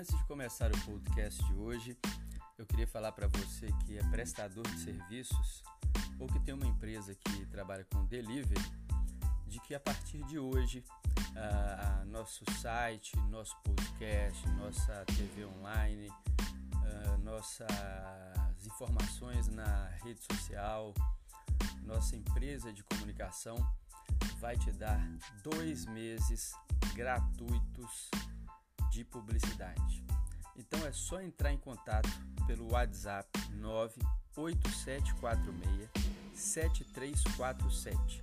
Antes de começar o podcast de hoje, eu queria falar para você que é prestador de serviços ou que tem uma empresa que trabalha com delivery, de que a partir de hoje uh, nosso site, nosso podcast, nossa TV online, uh, nossas informações na rede social, nossa empresa de comunicação vai te dar dois meses gratuitos de publicidade. Então é só entrar em contato pelo WhatsApp 98746 7347.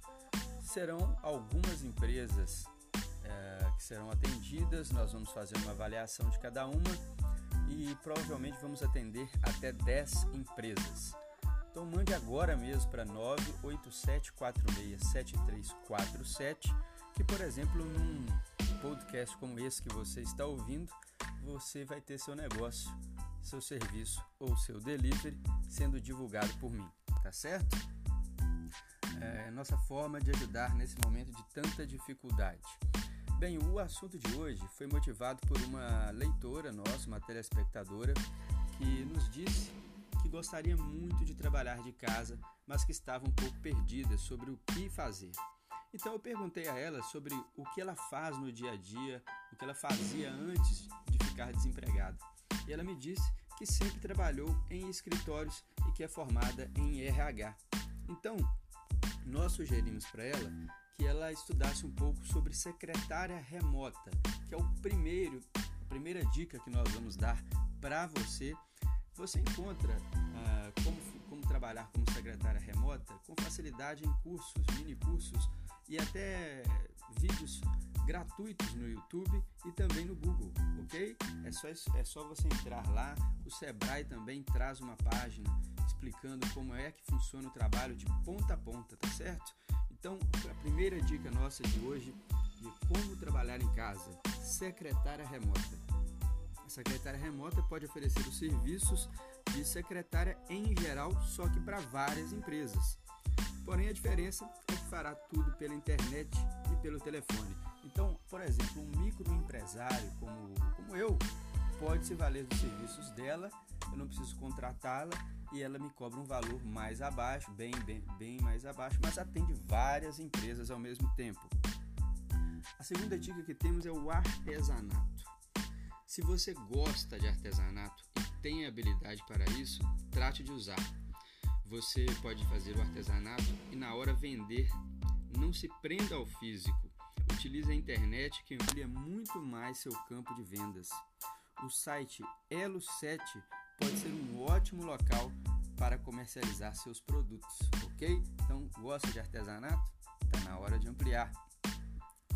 Serão algumas empresas é, que serão atendidas, nós vamos fazer uma avaliação de cada uma e provavelmente vamos atender até 10 empresas. Então mande agora mesmo para 987467347, que por exemplo num podcast como esse que você está ouvindo, você vai ter seu negócio, seu serviço ou seu delivery sendo divulgado por mim, tá certo? É nossa forma de ajudar nesse momento de tanta dificuldade. Bem, o assunto de hoje foi motivado por uma leitora nossa, uma telespectadora, que nos disse que gostaria muito de trabalhar de casa, mas que estava um pouco perdida sobre o que fazer. Então eu perguntei a ela sobre o que ela faz no dia a dia, o que ela fazia antes de ficar desempregada. E ela me disse que sempre trabalhou em escritórios e que é formada em RH. Então, nós sugerimos para ela que ela estudasse um pouco sobre secretária remota, que é o primeiro, a primeira dica que nós vamos dar para você. Você encontra ah, como, como trabalhar como secretária remota com facilidade em cursos, mini cursos e até vídeos gratuitos no YouTube e também no Google, ok? É só, é só você entrar lá. O Sebrae também traz uma página explicando como é que funciona o trabalho de ponta a ponta, tá certo? Então, a primeira dica nossa de hoje de como trabalhar em casa, secretária remota. A secretária remota pode oferecer os serviços de secretária em geral, só que para várias empresas. Porém, a diferença é que fará tudo pela internet e pelo telefone. Então, por exemplo, um microempresário como, como eu pode se valer dos serviços dela, eu não preciso contratá-la e ela me cobra um valor mais abaixo, bem, bem, bem mais abaixo, mas atende várias empresas ao mesmo tempo. A segunda dica que temos é o artesanato. Se você gosta de artesanato e tem habilidade para isso, trate de usar. Você pode fazer o artesanato e na hora vender. Não se prenda ao físico. Utilize a internet que amplia muito mais seu campo de vendas. O site Elo7 pode ser um ótimo local para comercializar seus produtos, ok? Então, gosta de artesanato? Está na hora de ampliar.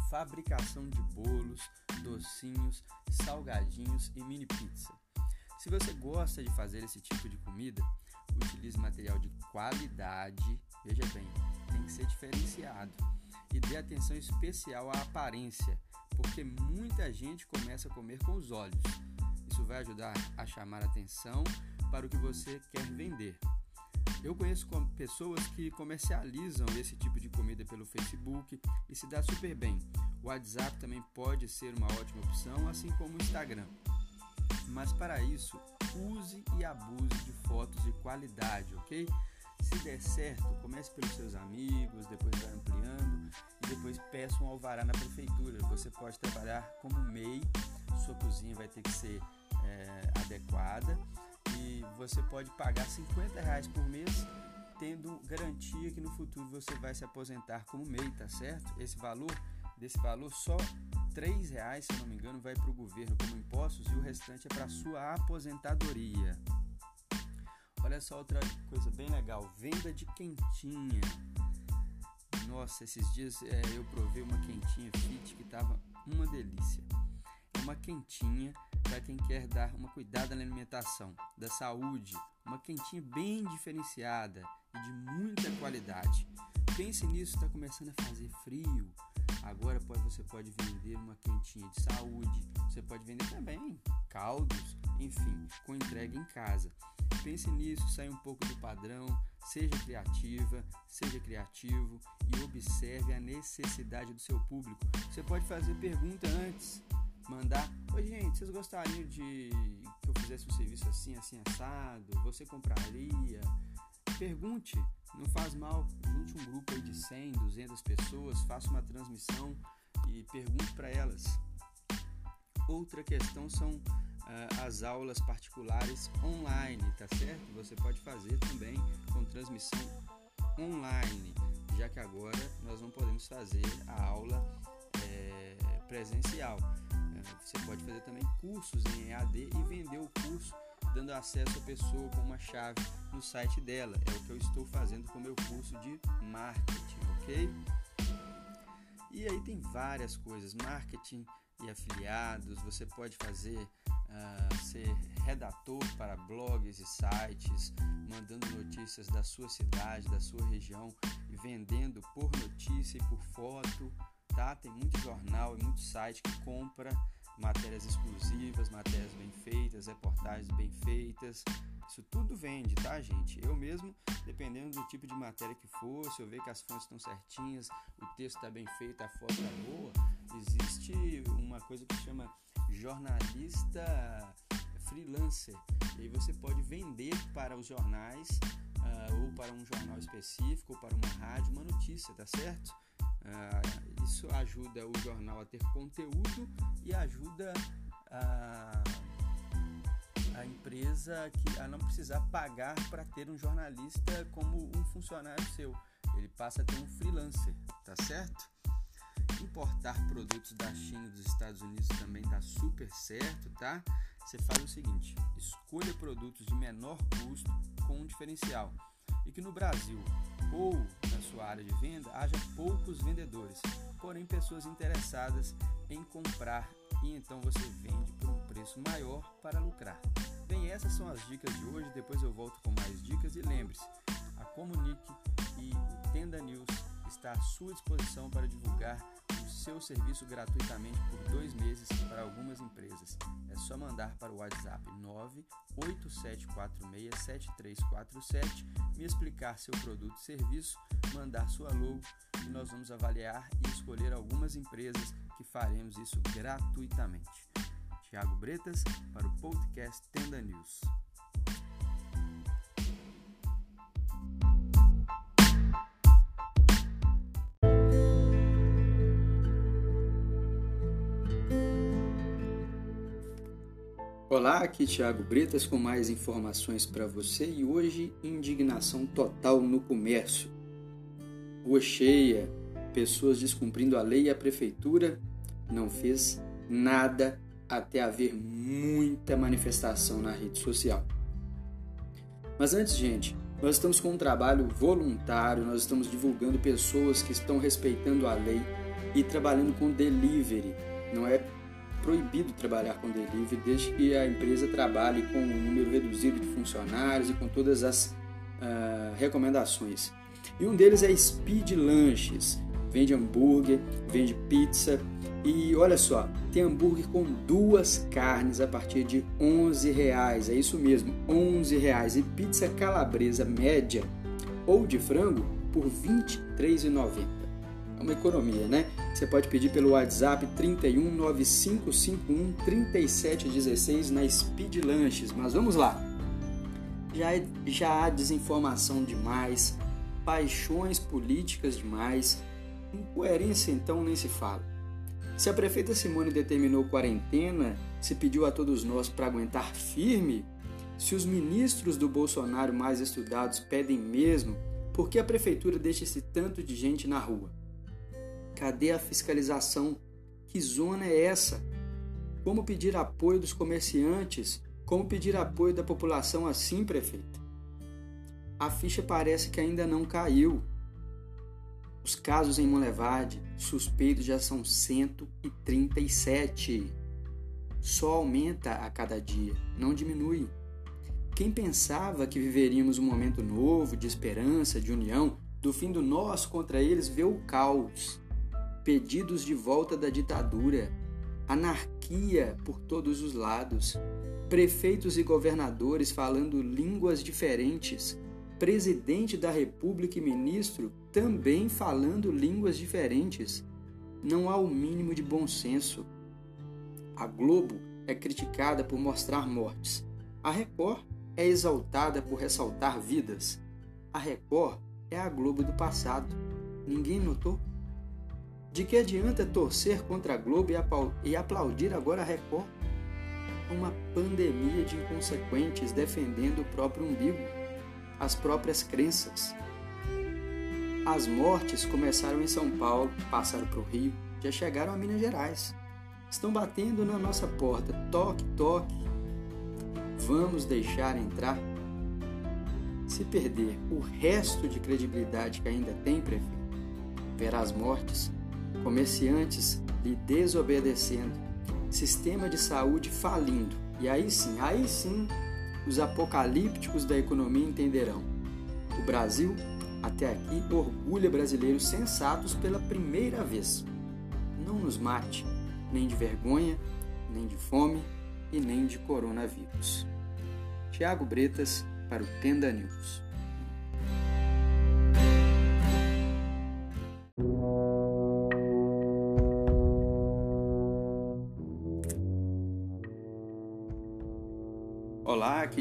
Fabricação de bolos, docinhos, salgadinhos e mini pizza. Se você gosta de fazer esse tipo de comida, utilize material de qualidade, veja bem, tem que ser diferenciado e dê atenção especial à aparência, porque muita gente começa a comer com os olhos. Isso vai ajudar a chamar atenção para o que você quer vender. Eu conheço pessoas que comercializam esse tipo de comida pelo Facebook e se dá super bem. O WhatsApp também pode ser uma ótima opção, assim como o Instagram. Mas para isso, use e abuse de fotos de qualidade, ok? Se der certo, comece pelos seus amigos, depois vai ampliando e depois peça um alvará na prefeitura. Você pode trabalhar como MEI, sua cozinha vai ter que ser é, adequada e você pode pagar 50 reais por mês, tendo garantia que no futuro você vai se aposentar como MEI, tá certo? Esse valor, desse valor, só 3 reais, se não me engano, vai para o governo como impostos e o restante é para sua aposentadoria. Olha só outra coisa bem legal, venda de quentinha. Nossa, esses dias é, eu provei uma quentinha fit que tava uma delícia. É uma quentinha para quem quer dar uma cuidada na alimentação, da saúde, uma quentinha bem diferenciada e de muita qualidade. Pense nisso, está começando a fazer frio, Agora pode, você pode vender uma quentinha de saúde, você pode vender também caldos, enfim, com entrega em casa. Pense nisso, saia um pouco do padrão, seja criativa, seja criativo e observe a necessidade do seu público. Você pode fazer pergunta antes, mandar: Oi, gente, vocês gostariam de que eu fizesse um serviço assim, assim, assado? Você compraria? Pergunte, não faz mal. Junte um grupo aí de 100, 200 pessoas, faça uma transmissão e pergunte para elas. Outra questão são uh, as aulas particulares online, tá certo? Você pode fazer também com transmissão online, já que agora nós não podemos fazer a aula é, presencial. Uh, você pode fazer também cursos em EAD e vender o curso dando acesso à pessoa com uma chave no site dela. É o que eu estou fazendo com o meu curso de marketing, ok? E aí tem várias coisas, marketing e afiliados, você pode fazer uh, ser redator para blogs e sites, mandando notícias da sua cidade, da sua região vendendo por notícia e por foto, tá? Tem muito jornal e muito site que compra matérias exclusivas, matérias bem feitas, reportagens bem feitas. Isso tudo vende, tá, gente? Eu mesmo, dependendo do tipo de matéria que for, se eu ver que as fontes estão certinhas, o texto está bem feito, a foto está boa, existe uma coisa que chama jornalista freelancer. E aí você pode vender para os jornais, uh, ou para um jornal específico, ou para uma rádio, uma notícia, tá certo? Uh, isso ajuda o jornal a ter conteúdo e ajuda a, empresa que, a não precisar pagar para ter um jornalista como um funcionário seu. Ele passa a ter um freelancer, tá certo? Importar produtos da China e dos Estados Unidos também tá super certo, tá? Você faz o seguinte: escolha produtos de menor custo com um diferencial e que no Brasil ou na sua área de venda haja poucos vendedores, porém pessoas interessadas em comprar e então você vende por um preço maior para lucrar. Bem, essas são as dicas de hoje. Depois eu volto com mais dicas e lembre-se, a Comunique e o Tenda News está à sua disposição para divulgar o seu serviço gratuitamente por dois meses para algumas empresas. É só mandar para o WhatsApp 987467347, me explicar seu produto e serviço, mandar sua logo e nós vamos avaliar e escolher algumas empresas que faremos isso gratuitamente. Tiago Bretas para o podcast Tenda News. Olá, aqui Thiago Bretas com mais informações para você e hoje indignação total no comércio. Rua cheia, pessoas descumprindo a lei e a prefeitura não fez nada até haver muita manifestação na rede social. Mas antes, gente, nós estamos com um trabalho voluntário, nós estamos divulgando pessoas que estão respeitando a lei e trabalhando com delivery. Não é proibido trabalhar com delivery desde que a empresa trabalhe com um número reduzido de funcionários e com todas as uh, recomendações. E um deles é Speed Lanches. Vende hambúrguer, vende pizza e olha só, tem hambúrguer com duas carnes a partir de 11 reais. É isso mesmo, 11 reais. E pizza calabresa média ou de frango por R$ 23,90 uma economia, né? Você pode pedir pelo WhatsApp 31 9551 3716 na Speed Lanches. Mas vamos lá. Já, é, já há desinformação demais, paixões políticas demais, incoerência então nem se fala. Se a prefeita Simone determinou quarentena, se pediu a todos nós para aguentar firme, se os ministros do Bolsonaro mais estudados pedem mesmo, por que a prefeitura deixa esse tanto de gente na rua? Cadê a fiscalização? Que zona é essa? Como pedir apoio dos comerciantes? Como pedir apoio da população assim, prefeito? A ficha parece que ainda não caiu. Os casos em Monlevade suspeitos já são 137. Só aumenta a cada dia, não diminui. Quem pensava que viveríamos um momento novo de esperança, de união, do fim do nós contra eles, vê o caos pedidos de volta da ditadura, anarquia por todos os lados, prefeitos e governadores falando línguas diferentes, presidente da República e ministro também falando línguas diferentes. Não há o mínimo de bom senso. A Globo é criticada por mostrar mortes. A Record é exaltada por ressaltar vidas. A Record é a Globo do passado. Ninguém notou? De que adianta torcer contra a Globo e aplaudir agora a Record? Uma pandemia de inconsequentes defendendo o próprio umbigo, as próprias crenças. As mortes começaram em São Paulo, passaram para o Rio, já chegaram a Minas Gerais. Estão batendo na nossa porta. Toque, toque. Vamos deixar entrar? Se perder o resto de credibilidade que ainda tem, prefeito, verá as mortes, comerciantes lhe desobedecendo, sistema de saúde falindo. E aí sim, aí sim, os apocalípticos da economia entenderão. O Brasil, até aqui, orgulha brasileiros sensatos pela primeira vez. Não nos mate, nem de vergonha, nem de fome e nem de coronavírus. Tiago Bretas para o Tenda News.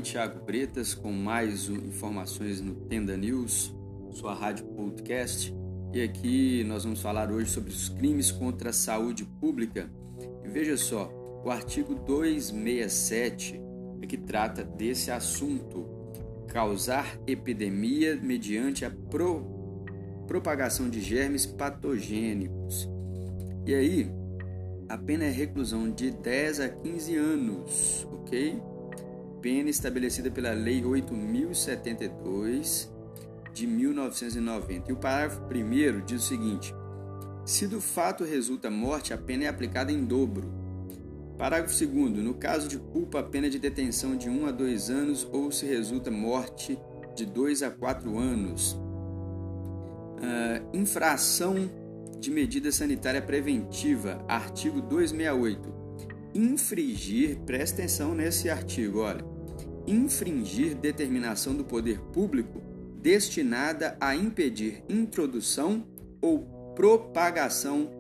Aqui Tiago Bretas com mais informações no Tenda News, sua rádio podcast. E aqui nós vamos falar hoje sobre os crimes contra a saúde pública e veja só, o artigo 267 é que trata desse assunto, causar epidemia mediante a pro, propagação de germes patogênicos. E aí, a pena é reclusão de 10 a 15 anos, ok? Pena estabelecida pela Lei 8072 de 1990. E o parágrafo 1 diz o seguinte: se do fato resulta morte, a pena é aplicada em dobro. Parágrafo 2. No caso de culpa, a pena é de detenção de 1 a 2 anos ou se resulta morte de 2 a 4 anos. Uh, infração de medida sanitária preventiva, artigo 268. Infringir, presta atenção nesse artigo, olha. Infringir determinação do poder público destinada a impedir introdução ou propagação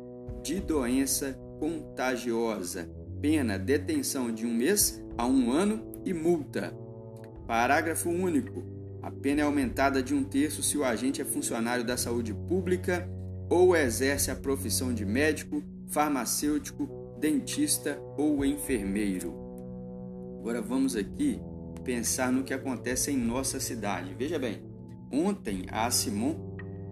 de doença contagiosa. Pena detenção de um mês a um ano e multa. Parágrafo único. A pena é aumentada de um terço se o agente é funcionário da saúde pública ou exerce a profissão de médico, farmacêutico, dentista ou enfermeiro. Agora vamos aqui pensar no que acontece em nossa cidade. Veja bem, ontem a Simon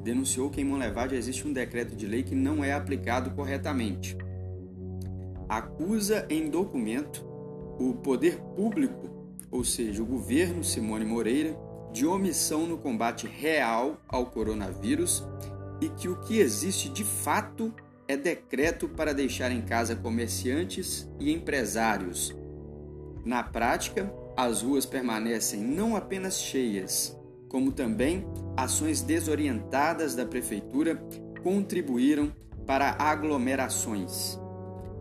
denunciou que em Monlevade existe um decreto de lei que não é aplicado corretamente. Acusa em documento o poder público, ou seja, o governo Simone Moreira, de omissão no combate real ao coronavírus e que o que existe de fato é decreto para deixar em casa comerciantes e empresários. Na prática, as ruas permanecem não apenas cheias, como também ações desorientadas da prefeitura contribuíram para aglomerações.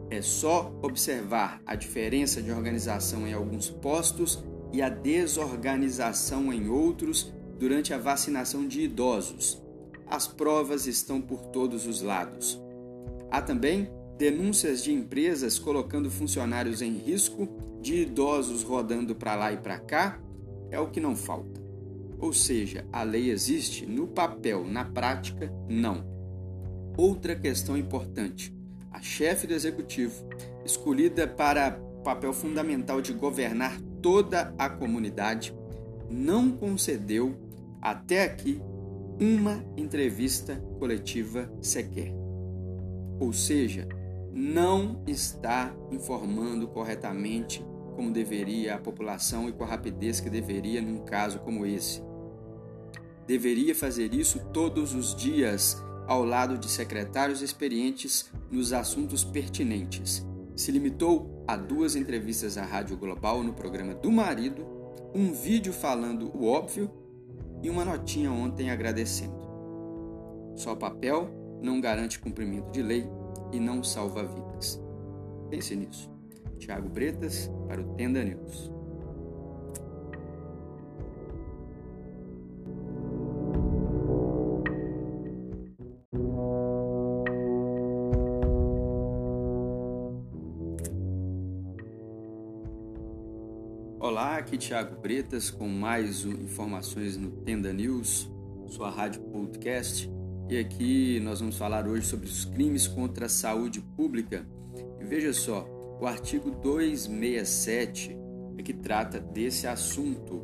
É só observar a diferença de organização em alguns postos e a desorganização em outros durante a vacinação de idosos. As provas estão por todos os lados. Há também denúncias de empresas colocando funcionários em risco, de idosos rodando para lá e para cá, é o que não falta. Ou seja, a lei existe no papel, na prática, não. Outra questão importante: a chefe do executivo, escolhida para o papel fundamental de governar toda a comunidade, não concedeu até aqui uma entrevista coletiva sequer. Ou seja, não está informando corretamente como deveria a população e com a rapidez que deveria num caso como esse. Deveria fazer isso todos os dias, ao lado de secretários experientes nos assuntos pertinentes. Se limitou a duas entrevistas à Rádio Global no programa do marido, um vídeo falando o óbvio e uma notinha ontem agradecendo. Só papel não garante cumprimento de lei e não salva vidas. Pense nisso. Tiago Bretas para o Tenda News. Olá, aqui Thiago Bretas com mais informações no Tenda News, sua rádio podcast. E aqui nós vamos falar hoje sobre os crimes contra a saúde pública. E veja só, o artigo 267 é que trata desse assunto,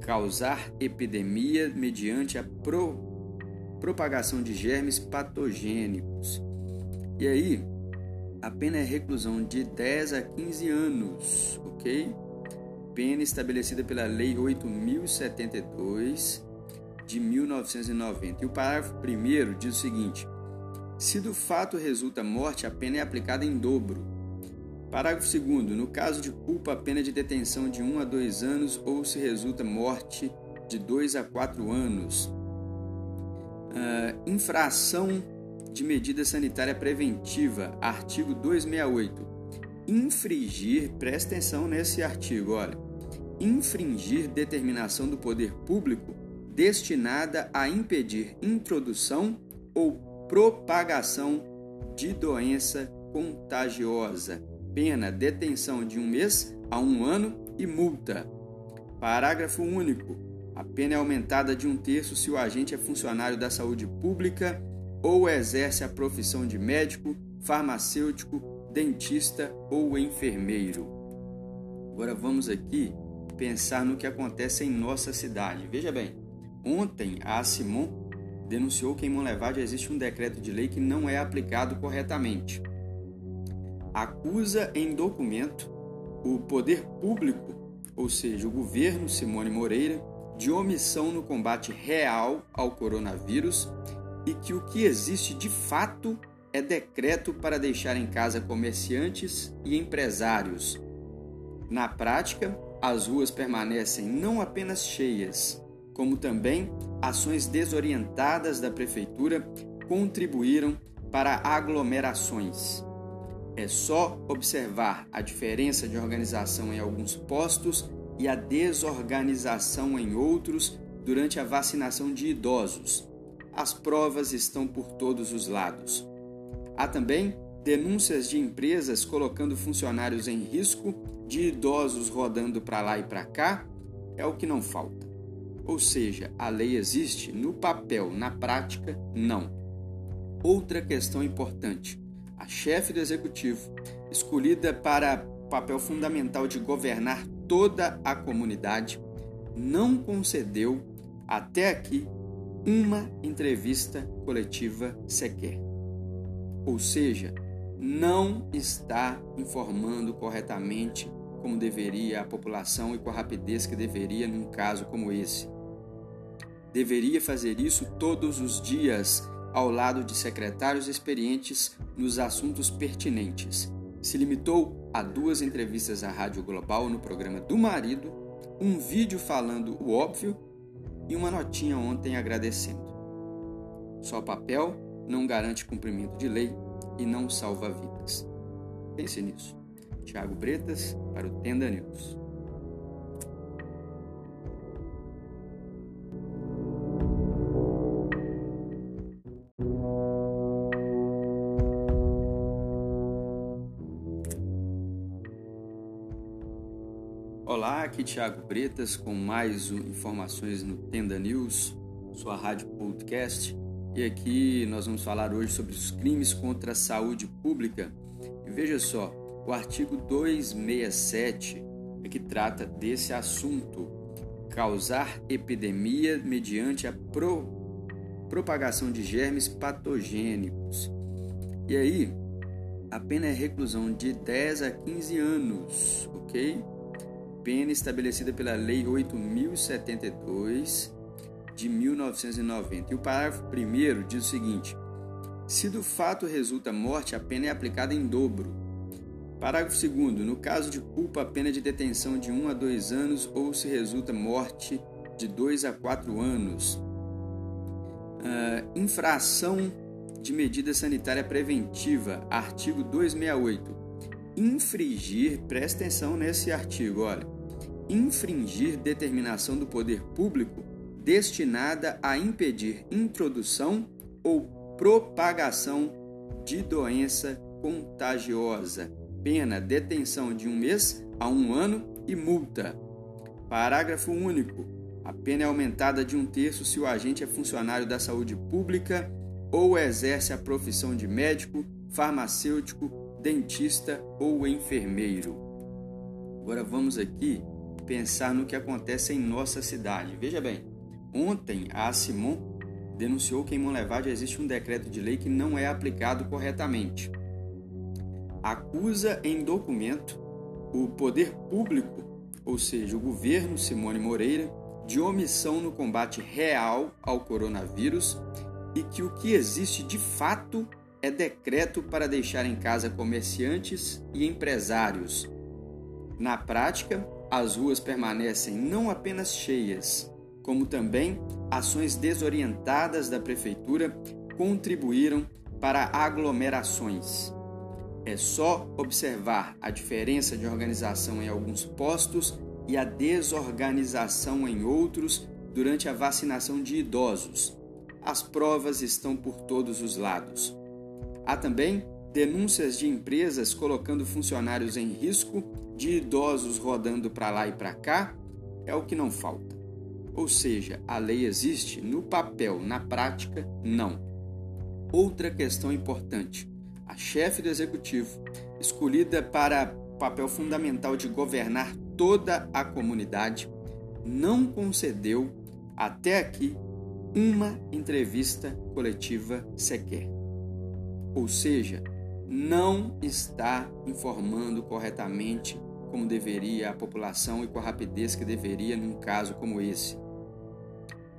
causar epidemia mediante a pro, propagação de germes patogênicos. E aí, a pena é reclusão de 10 a 15 anos, ok? Pena estabelecida pela Lei 8072 de 1990. E o parágrafo 1 diz o seguinte: se do fato resulta morte, a pena é aplicada em dobro Parágrafo 2. No caso de culpa, a pena de detenção de 1 a 2 anos ou se resulta morte de 2 a 4 anos. Uh, infração de medida sanitária preventiva, artigo 268. Infringir, presta atenção nesse artigo, olha. Infringir determinação do poder público destinada a impedir introdução ou propagação de doença contagiosa pena detenção de um mês a um ano e multa. Parágrafo único. A pena é aumentada de um terço se o agente é funcionário da saúde pública ou exerce a profissão de médico, farmacêutico, dentista ou enfermeiro. Agora vamos aqui pensar no que acontece em nossa cidade. Veja bem, ontem a Simon denunciou que em Monlevade existe um decreto de lei que não é aplicado corretamente acusa em documento o poder público, ou seja, o governo Simone Moreira, de omissão no combate real ao coronavírus e que o que existe de fato é decreto para deixar em casa comerciantes e empresários. Na prática, as ruas permanecem não apenas cheias, como também ações desorientadas da prefeitura contribuíram para aglomerações. É só observar a diferença de organização em alguns postos e a desorganização em outros durante a vacinação de idosos. As provas estão por todos os lados. Há também denúncias de empresas colocando funcionários em risco, de idosos rodando para lá e para cá, é o que não falta. Ou seja, a lei existe no papel, na prática, não. Outra questão importante: a chefe do executivo, escolhida para papel fundamental de governar toda a comunidade, não concedeu até aqui uma entrevista coletiva sequer. Ou seja, não está informando corretamente como deveria a população e com a rapidez que deveria num caso como esse. Deveria fazer isso todos os dias ao lado de secretários experientes nos assuntos pertinentes. Se limitou a duas entrevistas à Rádio Global no programa do marido, um vídeo falando o óbvio e uma notinha ontem agradecendo. Só papel não garante cumprimento de lei e não salva vidas. Pense nisso. Tiago Bretas para o Tenda News. Olá, aqui Thiago Bretas com mais informações no Tenda News, sua rádio podcast. E aqui nós vamos falar hoje sobre os crimes contra a saúde pública. E veja só, o artigo 267 é que trata desse assunto, causar epidemia mediante a pro, propagação de germes patogênicos. E aí, a pena é reclusão de 10 a 15 anos, ok? Pena estabelecida pela Lei 8072 de 1990. E o parágrafo 1 diz o seguinte: se do fato resulta morte, a pena é aplicada em dobro. Parágrafo 2. No caso de culpa, a pena de detenção de 1 a 2 anos ou se resulta morte de 2 a 4 anos. Uh, infração de medida sanitária preventiva, artigo 268. Infringir, presta atenção nesse artigo, olha infringir determinação do poder público destinada a impedir introdução ou propagação de doença contagiosa. Pena detenção de um mês a um ano e multa. Parágrafo único. A pena é aumentada de um terço se o agente é funcionário da saúde pública ou exerce a profissão de médico, farmacêutico, dentista ou enfermeiro. Agora vamos aqui pensar no que acontece em nossa cidade. Veja bem, ontem a Simon denunciou que em Monlevade existe um decreto de lei que não é aplicado corretamente. Acusa em documento o poder público, ou seja, o governo Simone Moreira, de omissão no combate real ao coronavírus e que o que existe de fato é decreto para deixar em casa comerciantes e empresários. Na prática, as ruas permanecem não apenas cheias, como também ações desorientadas da prefeitura contribuíram para aglomerações. É só observar a diferença de organização em alguns postos e a desorganização em outros durante a vacinação de idosos. As provas estão por todos os lados. Há também denúncias de empresas colocando funcionários em risco, de idosos rodando para lá e para cá, é o que não falta. Ou seja, a lei existe no papel, na prática, não. Outra questão importante: a chefe do executivo, escolhida para papel fundamental de governar toda a comunidade, não concedeu até aqui uma entrevista coletiva sequer. Ou seja, não está informando corretamente como deveria a população e com a rapidez que deveria num caso como esse.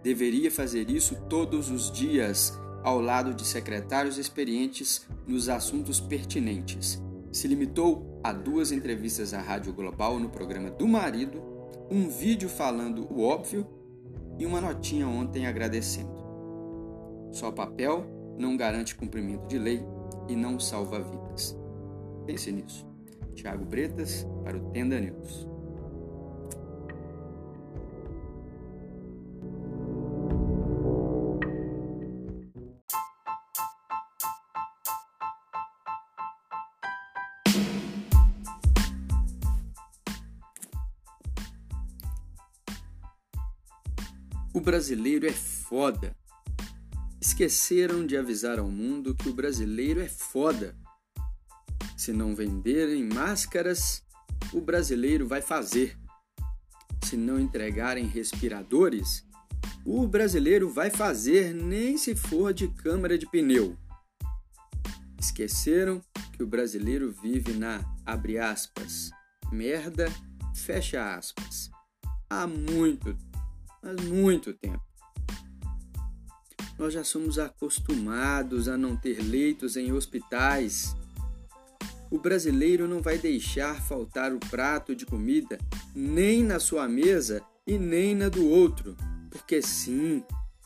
Deveria fazer isso todos os dias, ao lado de secretários experientes nos assuntos pertinentes. Se limitou a duas entrevistas à Rádio Global no programa do marido, um vídeo falando o óbvio e uma notinha ontem agradecendo. Só papel não garante cumprimento de lei e não salva vidas. Pense nisso. Tiago Bretas para o Tenda News. O brasileiro é foda. Esqueceram de avisar ao mundo que o brasileiro é foda. Se não venderem máscaras, o brasileiro vai fazer. Se não entregarem respiradores, o brasileiro vai fazer, nem se for de câmara de pneu. Esqueceram que o brasileiro vive na, abre aspas, merda, fecha aspas, há muito mas muito tempo. Nós já somos acostumados a não ter leitos em hospitais. O brasileiro não vai deixar faltar o prato de comida nem na sua mesa e nem na do outro, porque sim,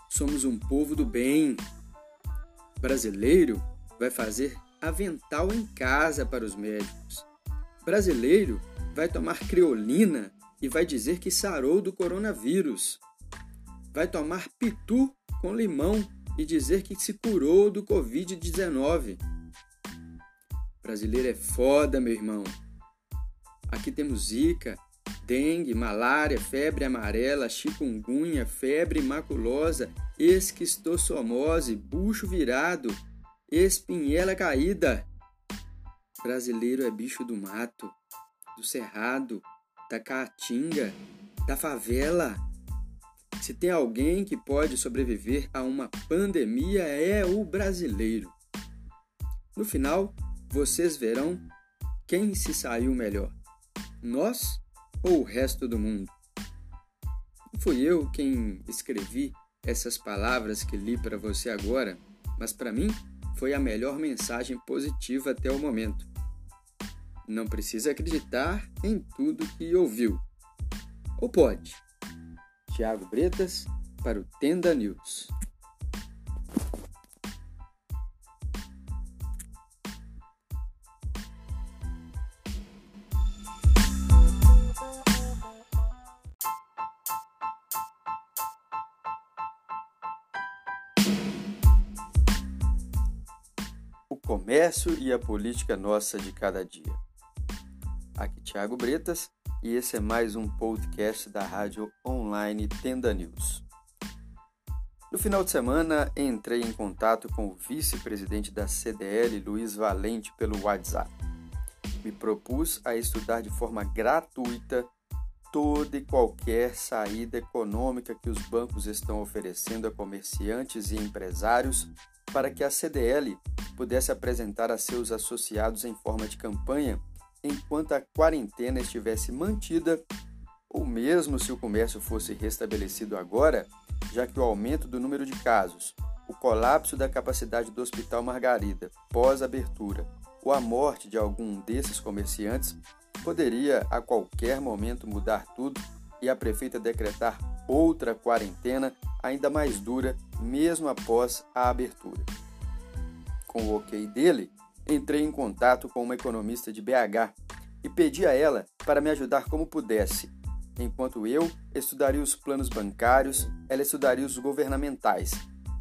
somos um povo do bem. O brasileiro vai fazer avental em casa para os médicos. O brasileiro vai tomar criolina e vai dizer que sarou do coronavírus vai tomar pitu com limão e dizer que se curou do Covid-19. Brasileiro é foda, meu irmão. Aqui temos zika, dengue, malária, febre amarela, chikungunya, febre maculosa, esquistossomose, bucho virado, espinhela caída. Brasileiro é bicho do mato, do cerrado, da caatinga, da favela. Se tem alguém que pode sobreviver a uma pandemia é o brasileiro. No final, vocês verão quem se saiu melhor: nós ou o resto do mundo. Fui eu quem escrevi essas palavras que li para você agora, mas para mim foi a melhor mensagem positiva até o momento. Não precisa acreditar em tudo que ouviu. Ou pode? Tiago Bretas para o Tenda News. O comércio e a política nossa de cada dia. Aqui Tiago Bretas e esse é mais um podcast da rádio online Tenda News. No final de semana, entrei em contato com o vice-presidente da CDL, Luiz Valente, pelo WhatsApp. Me propus a estudar de forma gratuita toda e qualquer saída econômica que os bancos estão oferecendo a comerciantes e empresários para que a CDL pudesse apresentar a seus associados em forma de campanha enquanto a quarentena estivesse mantida, ou mesmo se o comércio fosse restabelecido agora, já que o aumento do número de casos, o colapso da capacidade do Hospital Margarida pós-abertura ou a morte de algum desses comerciantes poderia a qualquer momento mudar tudo e a prefeita decretar outra quarentena ainda mais dura, mesmo após a abertura. Com o ok dele, entrei em contato com uma economista de BH e pedi a ela para me ajudar como pudesse. Enquanto eu estudaria os planos bancários, ela estudaria os governamentais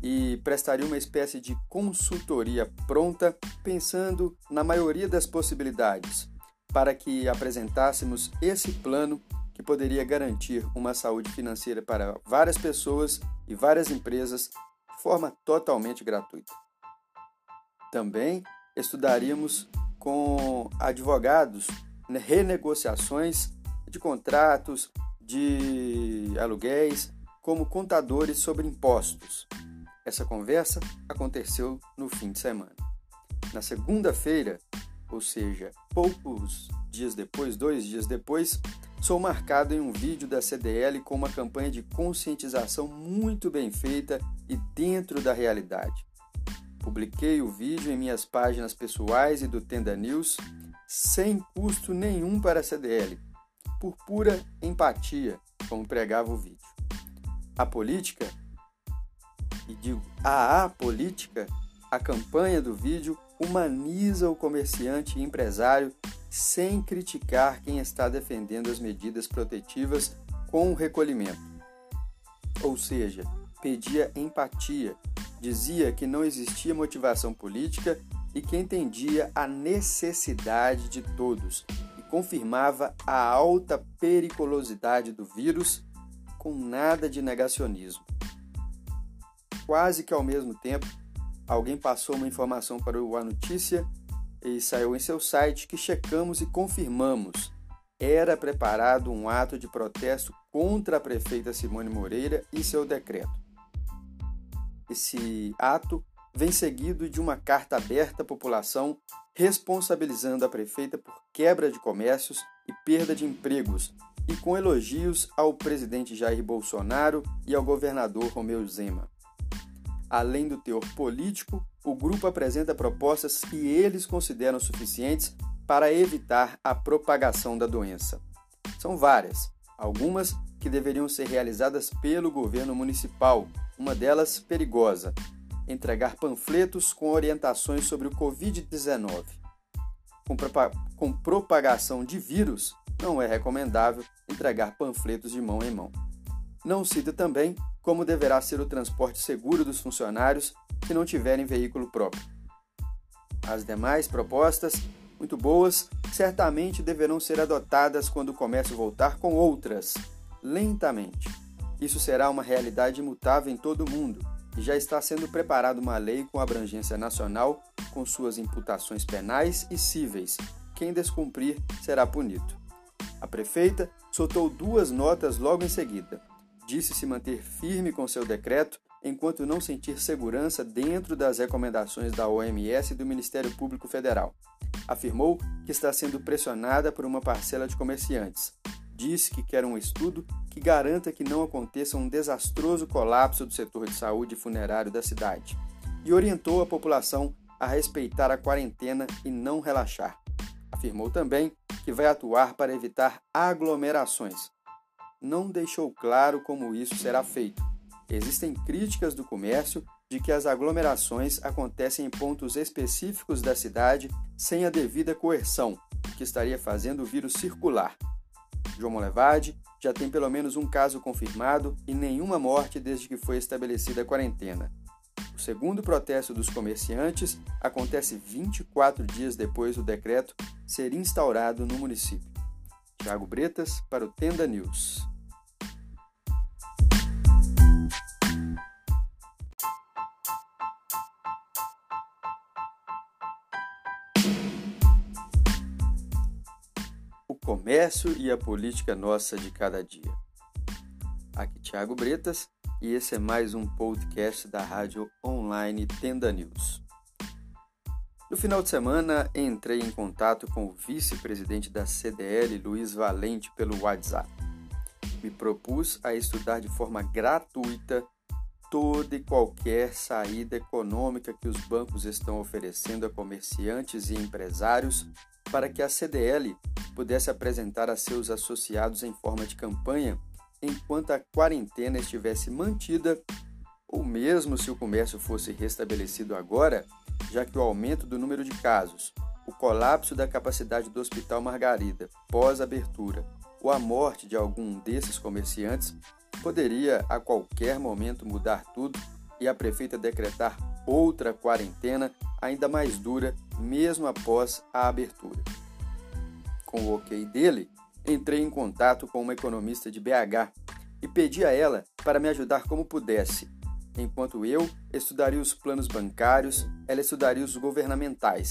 e prestaria uma espécie de consultoria pronta, pensando na maioria das possibilidades, para que apresentássemos esse plano que poderia garantir uma saúde financeira para várias pessoas e várias empresas de forma totalmente gratuita. Também estudaríamos com advogados né, renegociações de contratos, de aluguéis, como contadores sobre impostos. Essa conversa aconteceu no fim de semana. Na segunda-feira, ou seja, poucos dias depois, dois dias depois, sou marcado em um vídeo da CDL com uma campanha de conscientização muito bem feita e dentro da realidade. Publiquei o vídeo em minhas páginas pessoais e do Tenda News sem custo nenhum para a CDL, por pura empatia, como pregava o vídeo. A política, e digo a apolítica, a campanha do vídeo humaniza o comerciante e empresário sem criticar quem está defendendo as medidas protetivas com o recolhimento. Ou seja, pedia empatia, dizia que não existia motivação política e que entendia a necessidade de todos e confirmava a alta periculosidade do vírus com nada de negacionismo. Quase que ao mesmo tempo, alguém passou uma informação para o A Notícia e saiu em seu site que checamos e confirmamos. Era preparado um ato de protesto contra a prefeita Simone Moreira e seu decreto. Esse ato vem seguido de uma carta aberta à população responsabilizando a prefeita por quebra de comércios e perda de empregos, e com elogios ao presidente Jair Bolsonaro e ao governador Romeu Zema. Além do teor político, o grupo apresenta propostas que eles consideram suficientes para evitar a propagação da doença. São várias, algumas que deveriam ser realizadas pelo governo municipal, uma delas perigosa, entregar panfletos com orientações sobre o Covid-19. Com, propagação de vírus, não é recomendável entregar panfletos de mão em mão. Não cita também como deverá ser o transporte seguro dos funcionários que não tiverem veículo próprio. As demais propostas, muito boas, certamente deverão ser adotadas quando o comércio voltar com outras, lentamente. Isso será uma realidade imutável em todo o mundo e já está sendo preparada uma lei com abrangência nacional, com suas imputações penais e cíveis. Quem descumprir será punido. A prefeita soltou duas notas logo em seguida. Disse se manter firme com seu decreto enquanto não sentir segurança dentro das recomendações da OMS e do Ministério Público Federal. Afirmou que está sendo pressionada por uma parcela de comerciantes. Disse que quer um estudo que garanta que não aconteça um desastroso colapso do setor de saúde funerário da cidade e orientou a população a respeitar a quarentena e não relaxar. Afirmou também que vai atuar para evitar aglomerações. Não deixou claro como isso será feito. Existem críticas do comércio de que as aglomerações acontecem em pontos específicos da cidade sem a devida coerção, que estaria fazendo o vírus circular. João Molevade já tem pelo menos um caso confirmado e nenhuma morte desde que foi estabelecida a quarentena. O segundo protesto dos comerciantes acontece 24 dias depois do decreto ser instaurado no município. Tiago Bretas para o Tenda News. Comércio e a política nossa de cada dia. Aqui Tiago Bretas e esse é mais um podcast da rádio online Tenda News. No final de semana, entrei em contato com o vice-presidente da CDL, Luiz Valente, pelo WhatsApp. Me propus a estudar de forma gratuita toda e qualquer saída econômica que os bancos estão oferecendo a comerciantes e empresários para que a CDL pudesse apresentar a seus associados em forma de campanha enquanto a quarentena estivesse mantida ou mesmo se o comércio fosse restabelecido agora já que o aumento do número de casos, o colapso da capacidade do Hospital Margarida pós-abertura ou a morte de algum desses comerciantes poderia a qualquer momento mudar tudo e a prefeita decretar outra quarentena ainda mais dura, mesmo após a abertura. Com o ok dele, entrei em contato com uma economista de BH e pedi a ela para me ajudar como pudesse Enquanto eu estudaria os planos bancários, ela estudaria os governamentais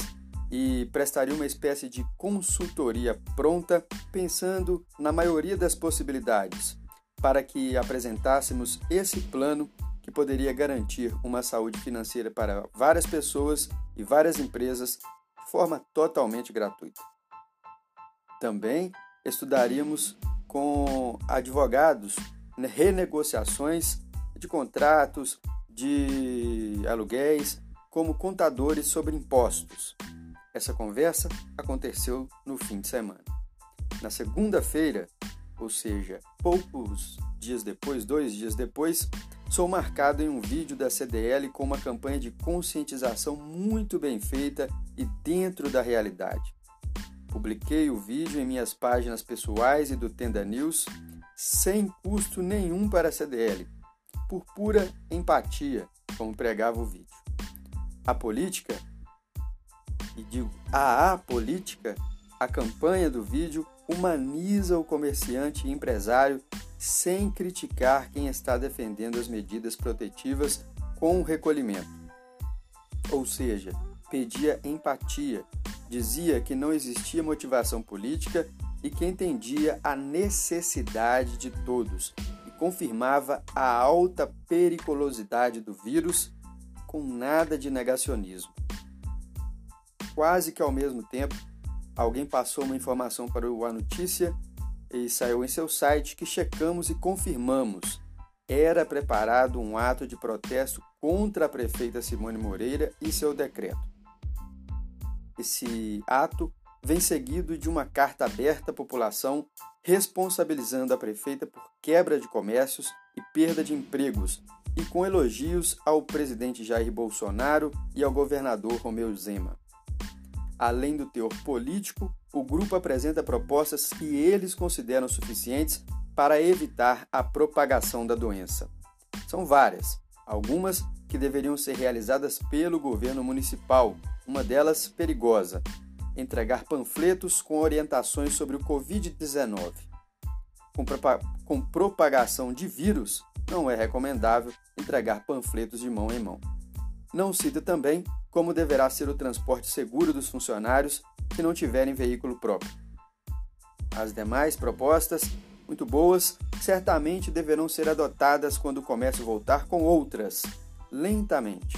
e prestaria uma espécie de consultoria pronta, pensando na maioria das possibilidades, para que apresentássemos esse plano que poderia garantir uma saúde financeira para várias pessoas e várias empresas de forma totalmente gratuita. Também estudaríamos com advogados renegociações de contratos, de aluguéis, como contadores sobre impostos. Essa conversa aconteceu no fim de semana. Na segunda-feira, ou seja, poucos dias depois, dois dias depois, sou marcado em um vídeo da CDL com uma campanha de conscientização muito bem feita e dentro da realidade. Publiquei o vídeo em minhas páginas pessoais e do Tenda News sem custo nenhum para a CDL, por pura empatia, como pregava o vídeo. A política, e digo a apolítica, a campanha do vídeo humaniza o comerciante e empresário sem criticar quem está defendendo as medidas protetivas com o recolhimento. Ou seja, pedia empatia, dizia que não existia motivação política e que entendia a necessidade de todos confirmava a alta periculosidade do vírus com nada de negacionismo. Quase que ao mesmo tempo, alguém passou uma informação para o A Notícia e saiu em seu site que checamos e confirmamos. Era preparado um ato de protesto contra a prefeita Simone Moreira e seu decreto. Esse ato vem seguido de uma carta aberta à população responsabilizando a prefeita por quebra de comércios e perda de empregos, e com elogios ao presidente Jair Bolsonaro e ao governador Romeu Zema. Além do teor político, o grupo apresenta propostas que eles consideram suficientes para evitar a propagação da doença. São várias, algumas que deveriam ser realizadas pelo governo municipal, uma delas perigosa, entregar panfletos com orientações sobre o Covid-19. Com, com propagação de vírus, não é recomendável entregar panfletos de mão em mão. Não cita também como deverá ser o transporte seguro dos funcionários que não tiverem veículo próprio. As demais propostas, muito boas, certamente deverão ser adotadas quando o comércio voltar com outras, lentamente.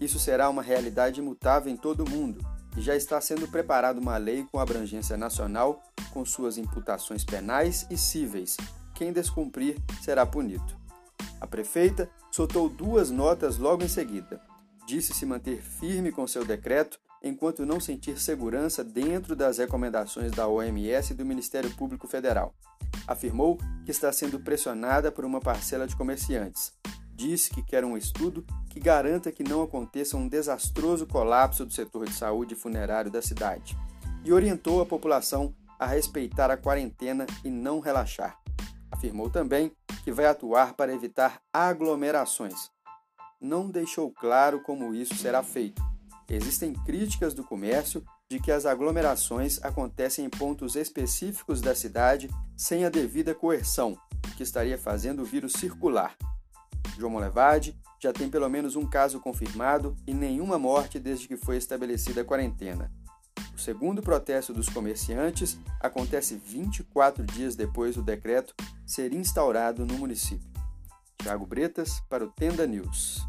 Isso será uma realidade imutável em todo o mundo e já está sendo preparada uma lei com abrangência nacional, com suas imputações penais e cíveis. Quem descumprir será punido. A prefeita soltou duas notas logo em seguida. Disse se manter firme com seu decreto enquanto não sentir segurança dentro das recomendações da OMS e do Ministério Público Federal. Afirmou que está sendo pressionada por uma parcela de comerciantes disse que quer um estudo que garanta que não aconteça um desastroso colapso do setor de saúde funerário da cidade e orientou a população a respeitar a quarentena e não relaxar. Afirmou também que vai atuar para evitar aglomerações. Não deixou claro como isso será feito. Existem críticas do comércio de que as aglomerações acontecem em pontos específicos da cidade sem a devida coerção, que estaria fazendo o vírus circular. João Molevade já tem pelo menos um caso confirmado e nenhuma morte desde que foi estabelecida a quarentena. O segundo protesto dos comerciantes acontece 24 dias depois do decreto ser instaurado no município. Tiago Bretas para o Tenda News.